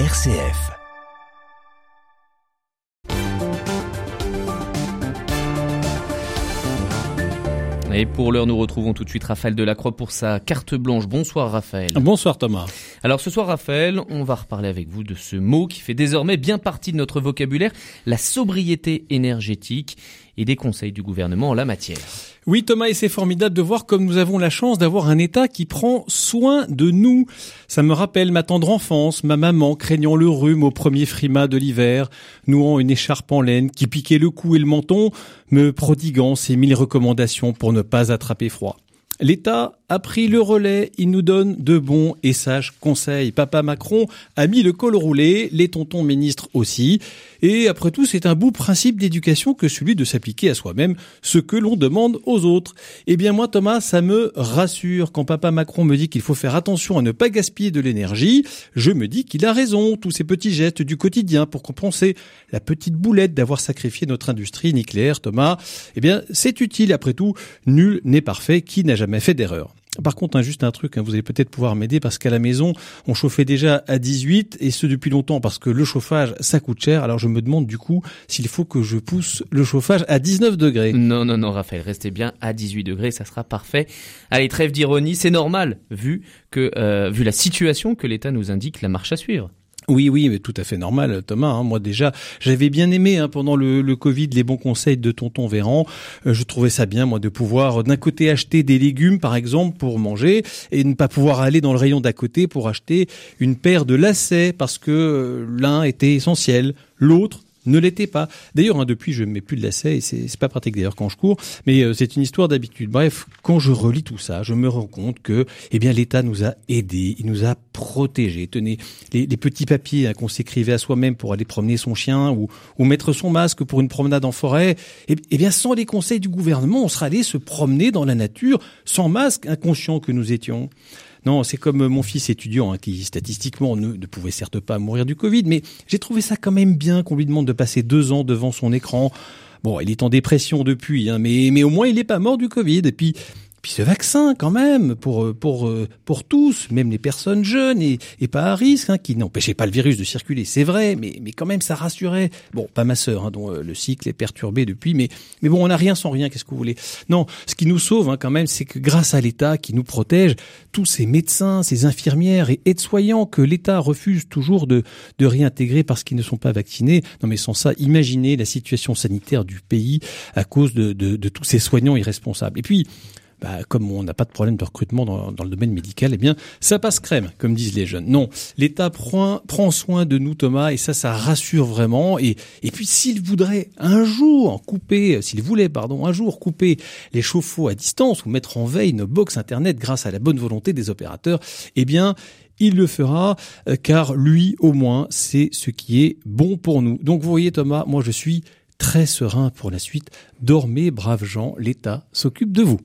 RCF. Et pour l'heure, nous retrouvons tout de suite Raphaël Delacroix pour sa carte blanche. Bonsoir Raphaël. Bonsoir Thomas. Alors ce soir Raphaël, on va reparler avec vous de ce mot qui fait désormais bien partie de notre vocabulaire, la sobriété énergétique et des conseils du gouvernement en la matière. Oui Thomas, et c'est formidable de voir comme nous avons la chance d'avoir un État qui prend soin de nous. Ça me rappelle ma tendre enfance, ma maman craignant le rhume au premier frima de l'hiver, nouant une écharpe en laine qui piquait le cou et le menton, me prodiguant ses mille recommandations pour ne pas attraper froid. L'État a pris le relais, il nous donne de bons et sages conseils. Papa Macron a mis le col roulé, les tontons ministres aussi. Et après tout, c'est un beau principe d'éducation que celui de s'appliquer à soi-même ce que l'on demande aux autres. Eh bien moi, Thomas, ça me rassure. Quand papa Macron me dit qu'il faut faire attention à ne pas gaspiller de l'énergie, je me dis qu'il a raison. Tous ces petits gestes du quotidien pour compenser la petite boulette d'avoir sacrifié notre industrie nucléaire, Thomas, eh bien c'est utile. Après tout, nul n'est parfait. Qui n'a jamais fait d'erreur par contre, hein, juste un truc, hein, vous allez peut-être pouvoir m'aider parce qu'à la maison, on chauffait déjà à 18 et ce depuis longtemps parce que le chauffage, ça coûte cher. Alors je me demande du coup s'il faut que je pousse le chauffage à 19 degrés. Non, non, non, Raphaël, restez bien à 18 degrés, ça sera parfait. Allez, trêve d'ironie, c'est normal vu euh, vu la situation que l'État nous indique la marche à suivre. Oui, oui, mais tout à fait normal, Thomas. Hein. Moi déjà, j'avais bien aimé hein, pendant le, Covid les bons conseils de Tonton Véran. Euh, je trouvais ça bien, moi, de pouvoir d'un côté acheter des légumes, par exemple, pour manger, et ne pas pouvoir aller dans le rayon d'à côté pour acheter une paire de lacets parce que euh, l'un était essentiel, l'autre ne l'était pas. D'ailleurs, hein, depuis, je ne mets plus de lacets et c'est pas pratique d'ailleurs quand je cours, mais euh, c'est une histoire d'habitude. Bref, quand je relis tout ça, je me rends compte que, eh bien, l'État nous a aidés, il nous a protégés. Tenez, les, petits papiers hein, qu'on s'écrivait à soi-même pour aller promener son chien ou, ou, mettre son masque pour une promenade en forêt, eh, eh, bien, sans les conseils du gouvernement, on serait allé se promener dans la nature sans masque, inconscient que nous étions. Non, c'est comme mon fils étudiant hein, qui statistiquement ne, ne, pouvait certes pas mourir du Covid, mais j'ai trouvé ça quand même bien qu'on lui demande de passer deux ans devant son écran. Bon, il est en dépression depuis, hein, mais, mais au moins il n'est pas mort du Covid. Et puis puis ce vaccin, quand même, pour euh, pour euh, pour tous, même les personnes jeunes et, et pas à risque, hein, qui n'empêchait pas le virus de circuler, c'est vrai, mais mais quand même ça rassurait. Bon, pas ma sœur, hein, dont euh, le cycle est perturbé depuis, mais mais bon, on n'a rien sans rien. Qu'est-ce que vous voulez? Non, ce qui nous sauve hein, quand même, c'est que grâce à l'État qui nous protège, tous ces médecins, ces infirmières et aides-soignants que l'État refuse toujours de de réintégrer parce qu'ils ne sont pas vaccinés. Non, mais sans ça, imaginez la situation sanitaire du pays à cause de de, de tous ces soignants irresponsables. Et puis bah, comme on n'a pas de problème de recrutement dans, dans, le domaine médical, eh bien, ça passe crème, comme disent les jeunes. Non, l'État prend, prend soin de nous, Thomas, et ça, ça rassure vraiment. Et, et puis, s'il voudrait un jour couper, s'il voulait, pardon, un jour couper les chauffe-eau à distance ou mettre en veille nos box Internet grâce à la bonne volonté des opérateurs, eh bien, il le fera, euh, car lui, au moins, c'est ce qui est bon pour nous. Donc, vous voyez, Thomas, moi, je suis très serein pour la suite. Dormez, braves gens, l'État s'occupe de vous.